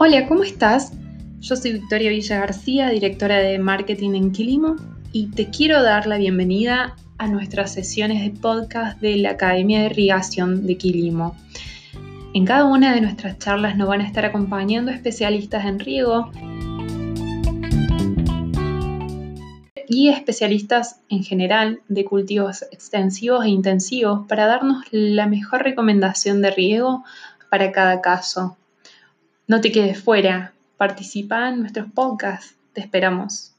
Hola, ¿cómo estás? Yo soy Victoria Villa García, directora de marketing en Quilimo, y te quiero dar la bienvenida a nuestras sesiones de podcast de la Academia de Irrigación de Quilimo. En cada una de nuestras charlas nos van a estar acompañando especialistas en riego y especialistas en general de cultivos extensivos e intensivos para darnos la mejor recomendación de riego para cada caso. No te quedes fuera, participa en nuestros podcasts, te esperamos.